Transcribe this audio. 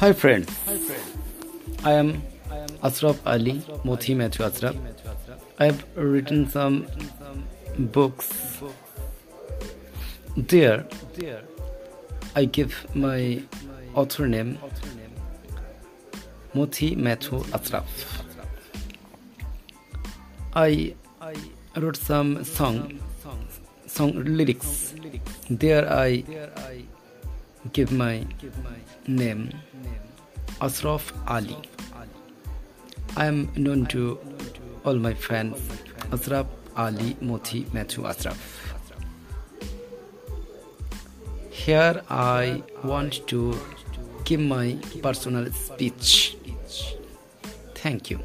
Hi friends. Hi friends. I am Asraf Ali, Mothi Matthew Asraf. I have written some books. There, I give my author name Mothi Matthew Asraf. I wrote some song, song lyrics. There I give my name Asraf Ali. I am known to all my friends Asraf Ali Mothi Matthew Asraf. Here I want to give my personal speech. Thank you.